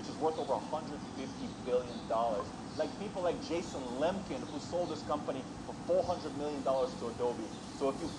which is worth over 150 billion dollars. Like people like Jason Lemkin, who sold this company for 400 million dollars to Adobe. So if you